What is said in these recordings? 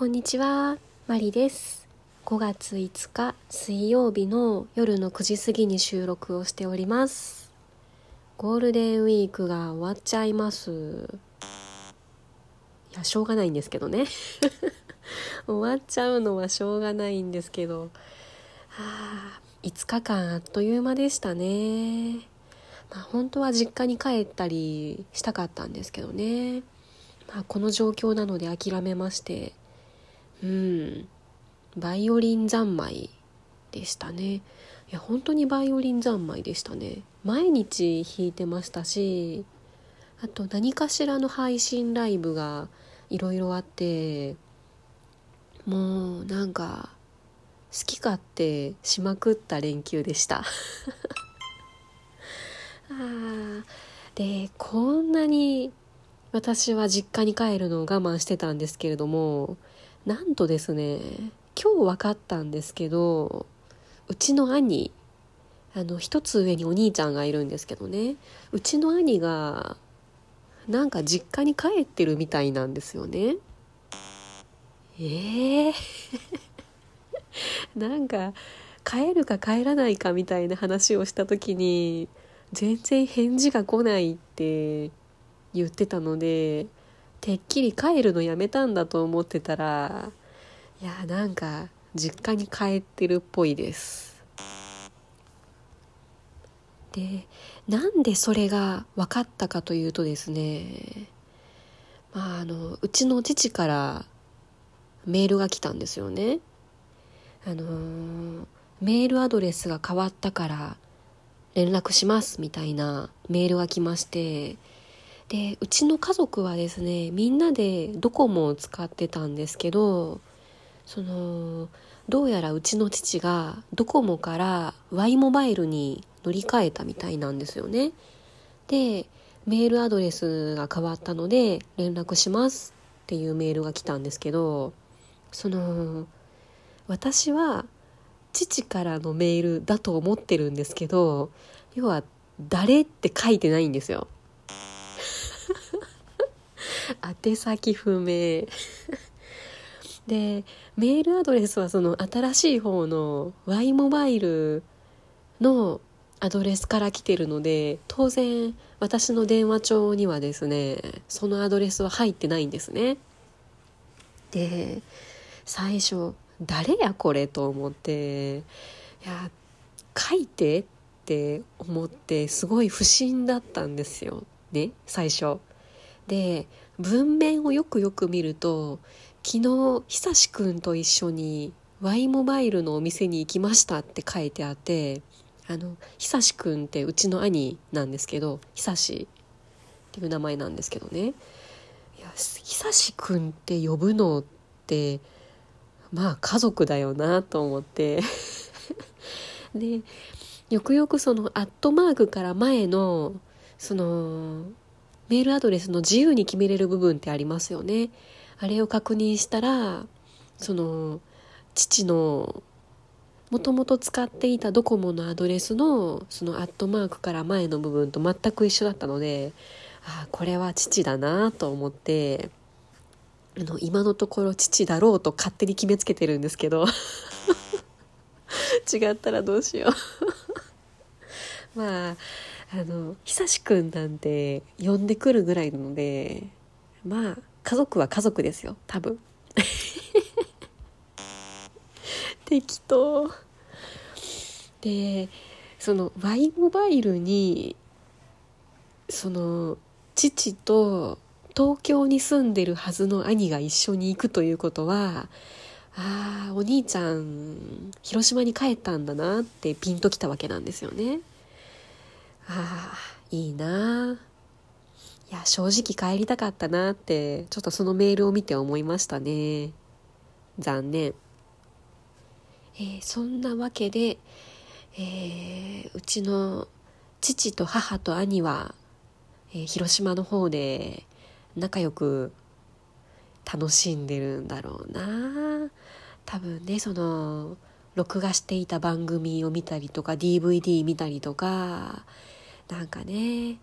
こんにちは、マリです。5月5日水曜日の夜の9時過ぎに収録をしております。ゴールデンウィークが終わっちゃいます。いや、しょうがないんですけどね。終わっちゃうのはしょうがないんですけど。はあ、5日間あっという間でしたね。まあ、本当は実家に帰ったりしたかったんですけどね。まあ、この状況なので諦めましてうん。バイオリン三昧でしたね。いや本当にバイオリン三昧でしたね。毎日弾いてましたしあと何かしらの配信ライブがいろいろあってもうなんか好き勝手しまくった連休でした。あー。でこんなに私は実家に帰るのを我慢してたんですけれどもなんとですね今日分かったんですけどうちの兄あの一つ上にお兄ちゃんがいるんですけどねうちの兄がなんか実家に帰ってるみたいなんですよね。ええー、なんか帰るか帰らないかみたいな話をした時に全然返事が来ないって言ってたのでてっきり帰るのやめたんだと思ってたらいやなんか実家に帰ってるっぽいです。でなんでそれが分かったかというとですねまああのうちの父からメールが来たんですよね。あのー、メールアドレスが変わったから連絡しますみたいなメールが来ましてでうちの家族はですねみんなでドコモを使ってたんですけどそのどうやらうちの父がドコモから Y モバイルに乗り換えたみたいなんですよね。でメールアドレスが変わったので連絡しますっていうメールが来たんですけどその私は父からのメールだと思ってるんですけど要は誰って書いてないんですよ。宛先不明。でメールアドレスはその新しい方の Y モバイルのアドレスから来てるので当然私の電話帳にはですねそのアドレスは入ってないんですね。で最初誰やこれと思っていや書いてって思ってすごい不審だったんですよね最初。で文面をよくよく見ると昨日久しくんと一緒に Y モバイルのお店に行きましたって書いてあってあの久しくんってうちの兄なんですけど久しっていう名前なんですけどね。いや久しくんって呼ぶのってまあ家族だよなと思って。でよくよくそのアットマークから前のそのメールアドレスの自由に決めれる部分ってありますよね。あれを確認したらその父のもともと使っていたドコモのアドレスのそのアットマークから前の部分と全く一緒だったのでああこれは父だなと思ってあの今のところ父だろうと勝手に決めつけてるんですけど 違ったらどうしよう。まああの久しくんなんて呼んでくるぐらいなのでまあ家族は家族ですよ多分。適当。でその Y モバイルにその父と東京に住んでるはずの兄が一緒に行くということはああお兄ちゃん広島に帰ったんだなってピンときたわけなんですよね。ああいいな。いや正直帰りたかったなってちょっとそのメールを見て思いましたね。残念。えー、そんなわけで、えー、うちの父と母と兄は、えー、広島の方で仲良く楽しんでるんだろうな。多分ねその録画していた番組を見たりとか DVD 見たりとかなんかね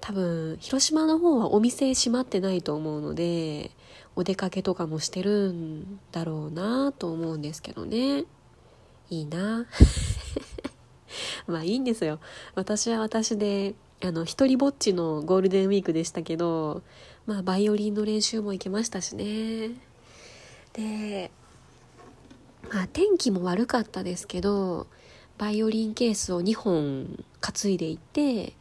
多分広島の方はお店閉まってないと思うのでお出かけとかもしてるんだろうなと思うんですけどね。いいな。まあいいんですよ。私は私であの一人ぼっちのゴールデンウィークでしたけどまあバイオリンの練習も行けましたしね。でまあ天気も悪かったですけどバイオリンケースを2本担いでいて、え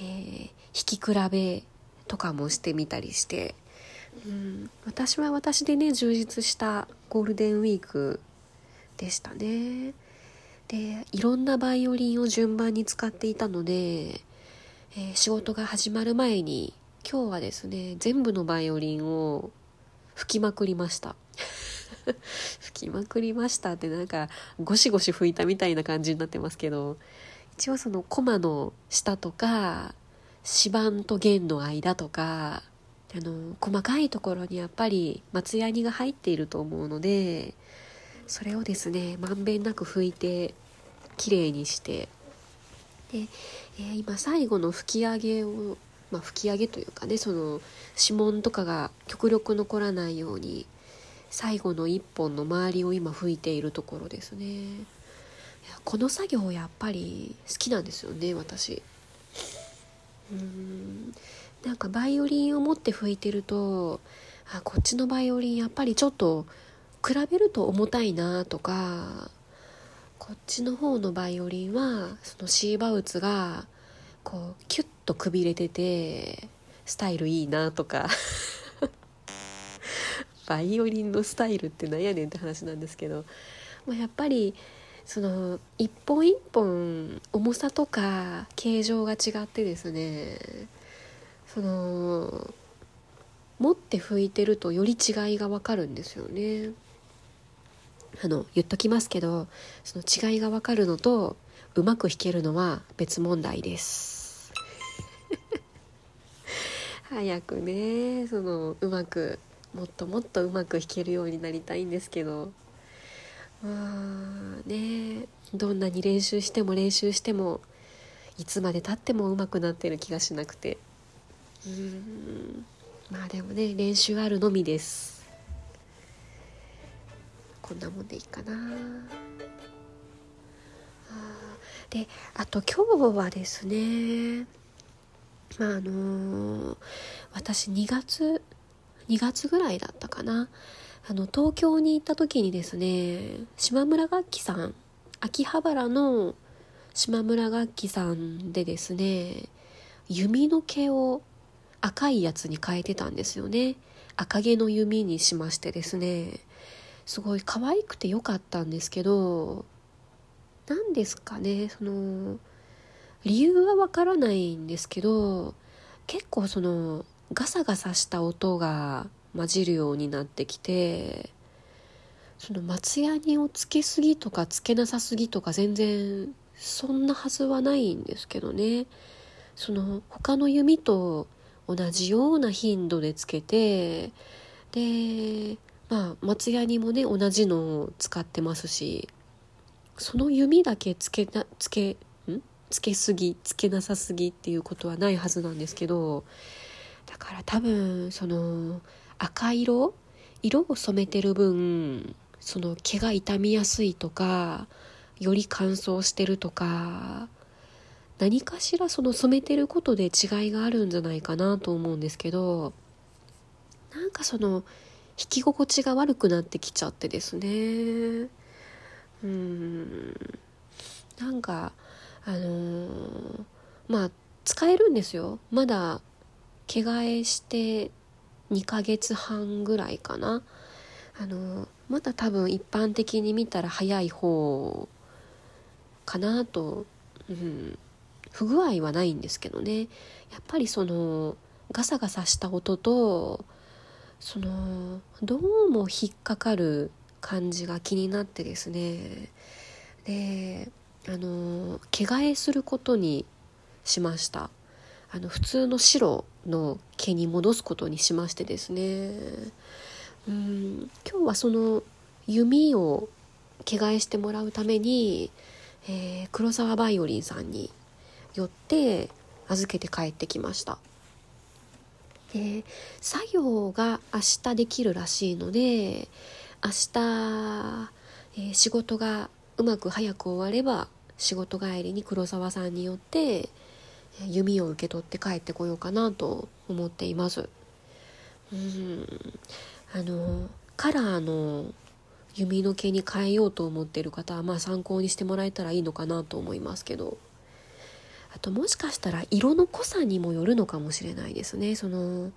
ー、弾き比べとかもしてみたりして、うん、私は私でね充実したゴールデンウィークでしたね。でいろんなバイオリンを順番に使っていたので、えー、仕事が始まる前に今日はですね全部のバイオリンを吹きまくりました。吹きまくりましたってなんかゴシゴシ吹いたみたいな感じになってますけど一応そのコマの下とか指板と弦の間とかあの細かいところにやっぱり松ヤニが入っていると思うのでそれをですねまんべんなく拭いてきれいにしてで、えー、今最後の吹き上げを、まあ、吹き上げというかねその指紋とかが極力残らないように最後の一本の周りを今吹いているところですね。この作業やっぱり好きなんですよね私。うーん。なんかバイオリンを持って吹いてるとあこっちのバイオリンやっぱりちょっと比べると重たいなとかこっちの方のバイオリンはそのシーバウツがこうキュッとくびれててスタイルいいなとか。バイオリンのスタイルって何やねんって話なんですけど、まあ、やっぱりその一本一本重さとか形状が違ってですねその持って拭いてるとより違いがわかるんですよね。あの言っときますけどその違いがわかるのとうまく弾けるのは別問題です。早くねそのうまくもっともっとうまく弾けるようになりたいんですけど。まあねどんなに練習しても練習してもいつまでたってもうまくなってる気がしなくて。うん。まあでもね練習あるのみです。こんなもんでいいかな。あであと今日はですねまああのー、私2月2月ぐらいだったかな。あの東京に行った時にですね島村楽器さん秋葉原の島村楽器さんでですね弓の毛を赤いやつに変えてたんですよね。赤毛の弓にしましてですねすごい可愛くて良かったんですけど何ですかねその理由はわからないんですけど結構そのガサガサした音が混じるようになってきてその松ヤニをつけすぎとかつけなさすぎとか全然そんなはずはないんですけどね。その他の弓と同じような頻度でつけてでまあ松ヤニもね同じのを使ってますしその弓だけつけなつけん？つけすぎつけなさすぎっていうことはないはずなんですけどだから多分その赤色？色を染めてる分その毛が傷みやすいとかより乾燥してるとか何かしらその染めてることで違いがあるんじゃないかなと思うんですけどなんかその弾き心地が悪くなってきちゃってですね。うん。なんかあのー、まあ使えるんですよ。まだ着替えして2ヶ月半ぐらいかな。あのまだ多分一般的に見たら早い方かなと、うん、不具合はないんですけどね。やっぱりそのガサガサした音とそのどうも引っかかる感じが気になってですね。であの着替えすることにしました。あの普通の白の毛に戻すことにしましてですね。うん今日はその弓を着替えしてもらうために、えー、黒沢バイオリンさんに寄って預けて帰ってきました。で作業が明日できるらしいので明日、えー、仕事がうまく早く終われば仕事帰りに黒沢さんによって弓を受け取って帰ってこようかなと思っています。うん。あのカラーの弓の毛に変えようと思っている方はまあ参考にしてもらえたらいいのかなと思いますけど。あともしかしたら色の濃さにもよるのかもしれないですね。その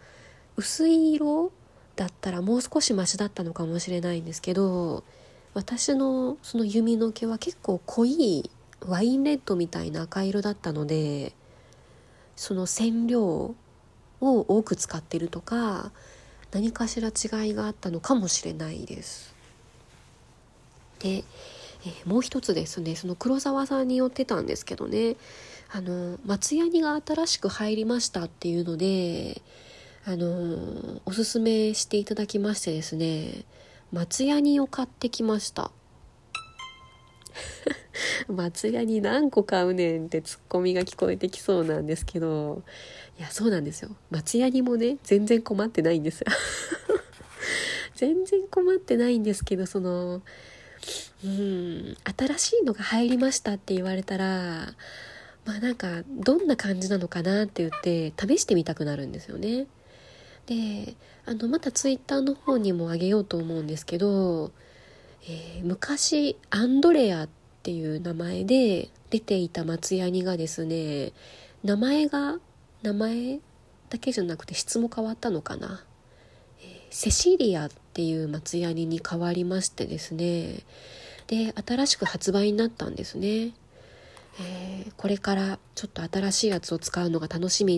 薄い色だったらもう少しマシだったのかもしれないんですけど私のその弓の毛は結構濃いワインレッドみたいな赤色だったのでその染料を多く使ってるとか何かしら違いがあったのかもしれないです。で、えー、もう一つですねその黒沢さんによってたんですけどねあの松ヤニが新しく入りましたっていうのであのおすすめしていただきましてですね松ヤニを買ってきました 松屋に何個買うねんってツッコミが聞こえてきそうなんですけどいやそうなんですよ松屋にもね全然困ってないんですよ 全然困ってないんですけどそのうん新しいのが入りましたって言われたらまあなんかどんな感じなのかなって言って試してみたくなるんですよね。であのまたツイッターの方にもあげようと思うんですけど、えー、昔アンドレアっっていう名前で出ていた松ヤニがですね名前が名前だけじゃなくて質も変わったのかな、えー、セシリアっていう松ヤニに変わりましてですねで新しく発売になったんですね、えー、これからちょっと新しいやつを使うのが楽しみで